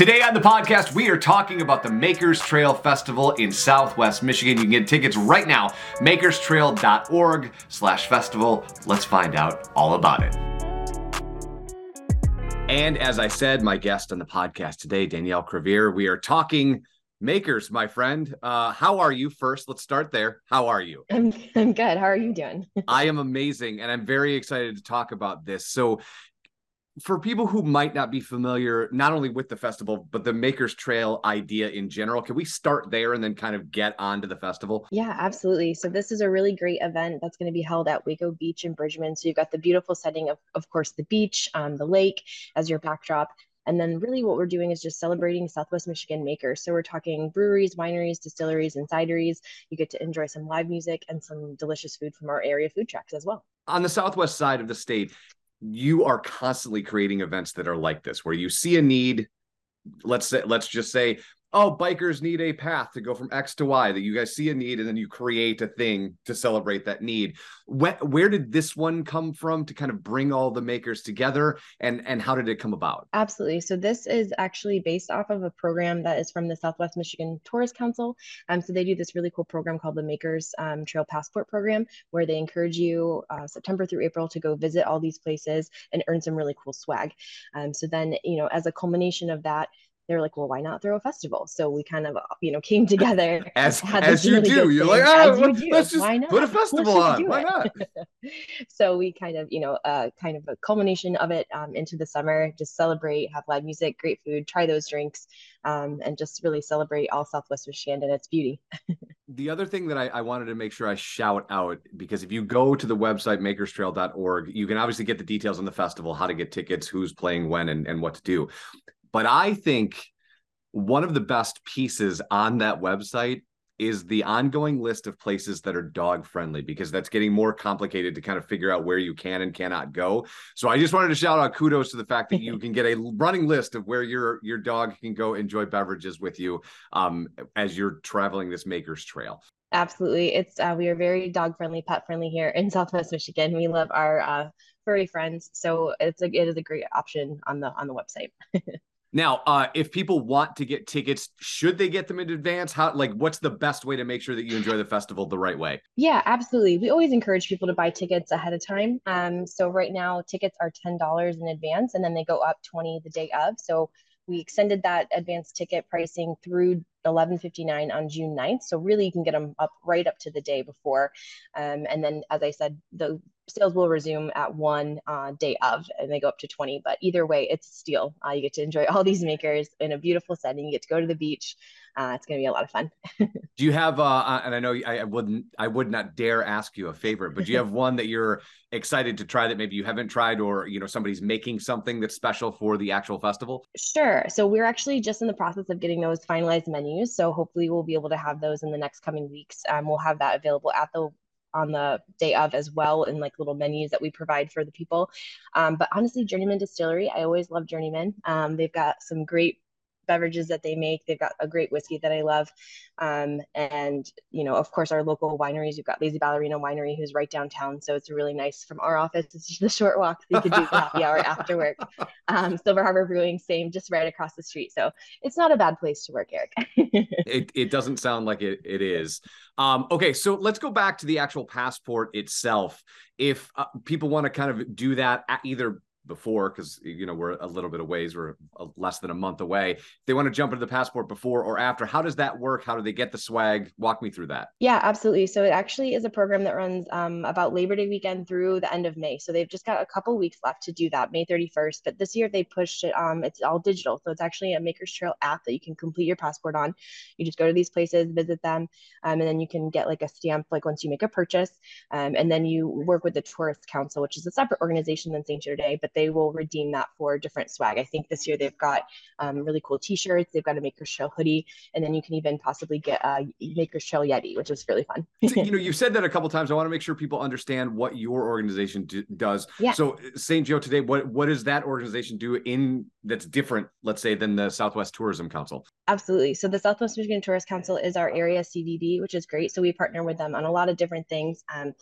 Today on the podcast, we are talking about the Makers Trail Festival in Southwest Michigan. You can get tickets right now, makerstrail.org slash festival. Let's find out all about it. And as I said, my guest on the podcast today, Danielle Crevier, we are talking makers, my friend. Uh, how are you first? Let's start there. How are you? I'm, I'm good. How are you doing? I am amazing. And I'm very excited to talk about this. So for people who might not be familiar not only with the festival but the makers trail idea in general can we start there and then kind of get on to the festival yeah absolutely so this is a really great event that's going to be held at Weko beach in bridgman so you've got the beautiful setting of of course the beach um, the lake as your backdrop and then really what we're doing is just celebrating Southwest Michigan makers. So we're talking breweries, wineries, distilleries, and cideries. You get to enjoy some live music and some delicious food from our area food trucks as well. On the southwest side of the state, you are constantly creating events that are like this where you see a need let's say let's just say oh bikers need a path to go from x to y that you guys see a need and then you create a thing to celebrate that need. Where, where did this one come from to kind of bring all the makers together and and how did it come about? Absolutely. So this is actually based off of a program that is from the southwest michigan tourist council. Um, so they do this really cool program called the makers um, trail passport program where they encourage you uh, september through april to go visit all these places and earn some really cool swag. Um, so then you know as a culmination of that they were like, well, why not throw a festival? So we kind of, you know, came together. as as you really do, you're like, oh, let's just why not? put a festival on. Why not? so we kind of, you know, uh, kind of a culmination of it um, into the summer, just celebrate, have live music, great food, try those drinks, um, and just really celebrate all Southwest Michigan and its beauty. the other thing that I, I, wanted to make sure I shout out because if you go to the website makerstrail.org, you can obviously get the details on the festival, how to get tickets, who's playing when, and, and what to do. But I think one of the best pieces on that website is the ongoing list of places that are dog friendly because that's getting more complicated to kind of figure out where you can and cannot go. So I just wanted to shout out kudos to the fact that you can get a running list of where your your dog can go enjoy beverages with you um, as you're traveling this Makers Trail. Absolutely, it's uh, we are very dog friendly, pet friendly here in Southwest Michigan. We love our uh, furry friends, so it's a it is a great option on the on the website. Now, uh, if people want to get tickets, should they get them in advance? How like what's the best way to make sure that you enjoy the festival the right way? Yeah, absolutely. We always encourage people to buy tickets ahead of time. Um, so right now tickets are ten dollars in advance, and then they go up twenty the day of. So we extended that advance ticket pricing through 11:59 on June 9th. So really, you can get them up right up to the day before, um, and then as I said, the sales will resume at one uh, day of, and they go up to 20. But either way, it's a steal. Uh, you get to enjoy all these makers in a beautiful setting. You get to go to the beach. Uh, it's going to be a lot of fun. do you have, uh, uh, and I know I, I, wouldn't, I would not dare ask you a favorite, but do you have one that you're excited to try that maybe you haven't tried, or you know somebody's making something that's special for the actual festival? Sure. So we're actually just in the process of getting those finalized menus. So hopefully we'll be able to have those in the next coming weeks. Um, we'll have that available at the on the day of as well in like little menus that we provide for the people. Um, but honestly, Journeyman Distillery, I always love Journeyman. Um, they've got some great beverages that they make. They've got a great whiskey that I love. Um, and, you know, of course, our local wineries, we've got Lazy Ballerina Winery, who's right downtown. So it's really nice from our office. It's just a short walk. So you could do happy hour after work. Um, Silver Harbor Brewing, same, just right across the street. So it's not a bad place to work, Eric. it, it doesn't sound like it, it is. Um, okay, so let's go back to the actual passport itself. If uh, people want to kind of do that either before because you know we're a little bit of ways we're less than a month away. They want to jump into the passport before or after how does that work? How do they get the swag? Walk me through that. Yeah absolutely. So it actually is a program that runs um, about labor day weekend through the end of may. So they've just got a couple weeks left to do that may 31st but this year they pushed it um, it's all digital. So it's actually a makers trail app that you can complete your passport on. You just go to these places visit them um, and then you can get like a stamp like once you make a purchase. Um, and then you work with the tourist council which is a separate organization than st day but they will redeem that for different swag. I think this year they've got um, really cool T-shirts. They've got a Maker's Trail hoodie, and then you can even possibly get a Maker's Trail Yeti, which is really fun. you know, you've said that a couple times. I want to make sure people understand what your organization do, does. Yeah. So St. Joe today, what what does that organization do in that's different, let's say, than the Southwest Tourism Council? Absolutely. So the Southwest Michigan Tourist Council is our area CVB, which is great. So we partner with them on a lot of different things. Um,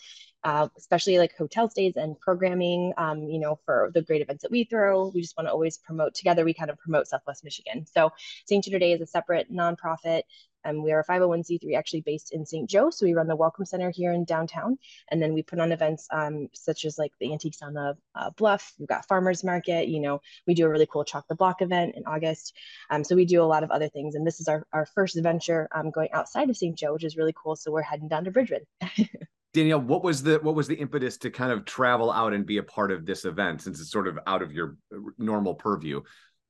uh, especially like hotel stays and programming, um, you know, for the great events that we throw. We just want to always promote together. We kind of promote Southwest Michigan. So St. Joe Today is a separate nonprofit. and we are a 501c3 actually based in St. Joe. So we run the Welcome Center here in downtown. And then we put on events um, such as like the Antiques on the uh, Bluff. We've got Farmers Market. You know, we do a really cool Chalk the Block event in August. Um, so we do a lot of other things. And this is our, our first venture um, going outside of St. Joe, which is really cool. So we're heading down to Bridgman. Danielle, what was the what was the impetus to kind of travel out and be a part of this event since it's sort of out of your uh, normal purview?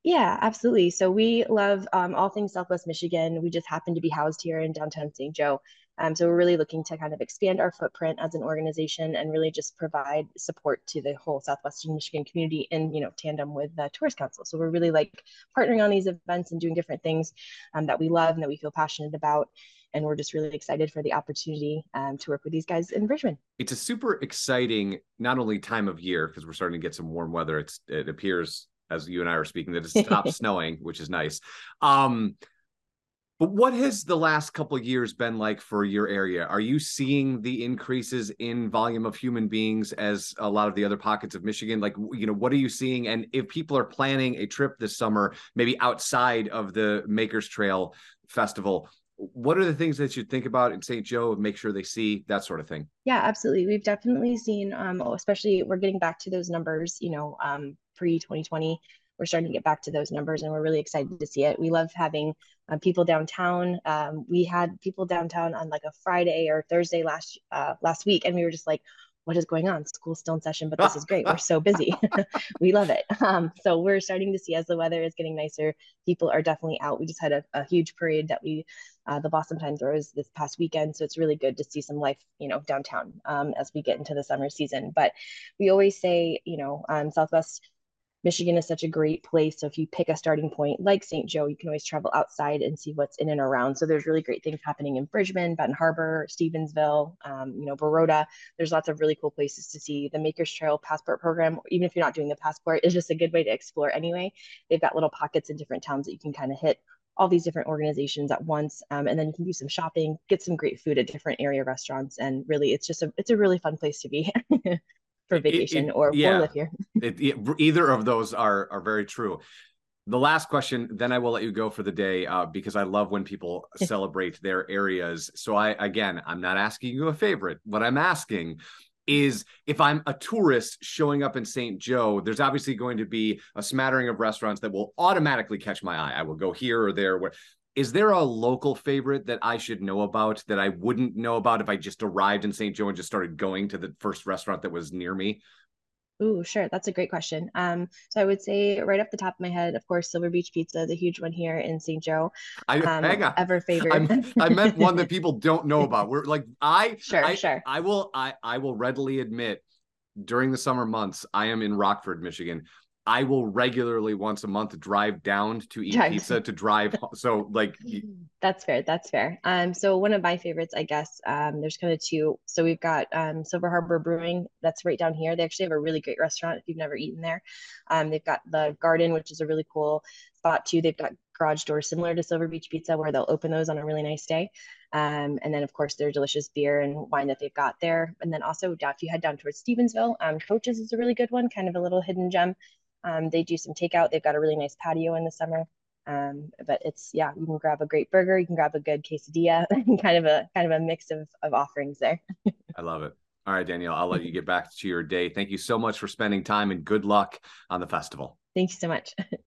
Yeah, absolutely. So we love um, all things Southwest Michigan. We just happen to be housed here in downtown St. Joe. Um, so we're really looking to kind of expand our footprint as an organization and really just provide support to the whole Southwestern Michigan community in, you know, tandem with the Tourist Council. So we're really like partnering on these events and doing different things um, that we love and that we feel passionate about. And we're just really excited for the opportunity um, to work with these guys in Bridgman. It's a super exciting, not only time of year, because we're starting to get some warm weather. It's it appears as you and I are speaking that it's stopped snowing, which is nice. Um, but what has the last couple years been like for your area? Are you seeing the increases in volume of human beings as a lot of the other pockets of Michigan? Like, you know, what are you seeing? And if people are planning a trip this summer, maybe outside of the Makers Trail Festival, what are the things that you think about in St. Joe? And make sure they see that sort of thing. Yeah, absolutely. We've definitely seen, um, especially we're getting back to those numbers, you know, um, pre 2020 we're starting to get back to those numbers and we're really excited to see it. We love having uh, people downtown. Um, we had people downtown on like a Friday or Thursday last uh, last week, and we were just like, what is going on? School's still in session, but this is great. We're so busy. we love it. Um, so we're starting to see as the weather is getting nicer, people are definitely out. We just had a, a huge parade that we, uh, the Blossomtime Throws this past weekend. So it's really good to see some life, you know, downtown um, as we get into the summer season. But we always say, you know, um, Southwest Michigan is such a great place. So if you pick a starting point like St. Joe, you can always travel outside and see what's in and around. So there's really great things happening in Bridgman, Benton Harbor, Stevensville, um, you know, Baroda. There's lots of really cool places to see. The Makers Trail Passport Program, even if you're not doing the passport, is just a good way to explore anyway. They've got little pockets in different towns that you can kind of hit all these different organizations at once um, and then you can do some shopping get some great food at different area restaurants and really it's just a it's a really fun place to be for vacation it, it, or, yeah, live here. it, either of those are are very true. The last question, then I will let you go for the day uh, because I love when people celebrate their areas. So I again, I'm not asking you a favorite. What I'm asking is if I'm a tourist showing up in St. Joe, there's obviously going to be a smattering of restaurants that will automatically catch my eye. I will go here or there. Where is there a local favorite that I should know about that I wouldn't know about if I just arrived in St. Joe and just started going to the first restaurant that was near me? Ooh, sure. That's a great question. Um, so I would say right off the top of my head, of course, Silver Beach Pizza, the huge one here in St. Joe. I um, hang on. Ever favorite. i meant one that people don't know about. We're like I sure, I, sure. I will I I will readily admit during the summer months, I am in Rockford, Michigan. I will regularly once a month drive down to eat drive. pizza to drive. So like that's fair. That's fair. Um, so one of my favorites, I guess, um, there's kind of two. So we've got um, Silver Harbor Brewing. That's right down here. They actually have a really great restaurant if you've never eaten there. Um, they've got the Garden, which is a really cool spot too. They've got garage doors similar to Silver Beach Pizza where they'll open those on a really nice day. Um, and then of course their delicious beer and wine that they've got there. And then also if you head down towards Stevensville, um, Coaches is a really good one, kind of a little hidden gem. Um, they do some takeout. They've got a really nice patio in the summer. Um, but it's yeah, you can grab a great burger, you can grab a good quesadilla, kind of a kind of a mix of of offerings there. I love it. All right, Danielle, I'll let you get back to your day. Thank you so much for spending time and good luck on the festival. Thank you so much.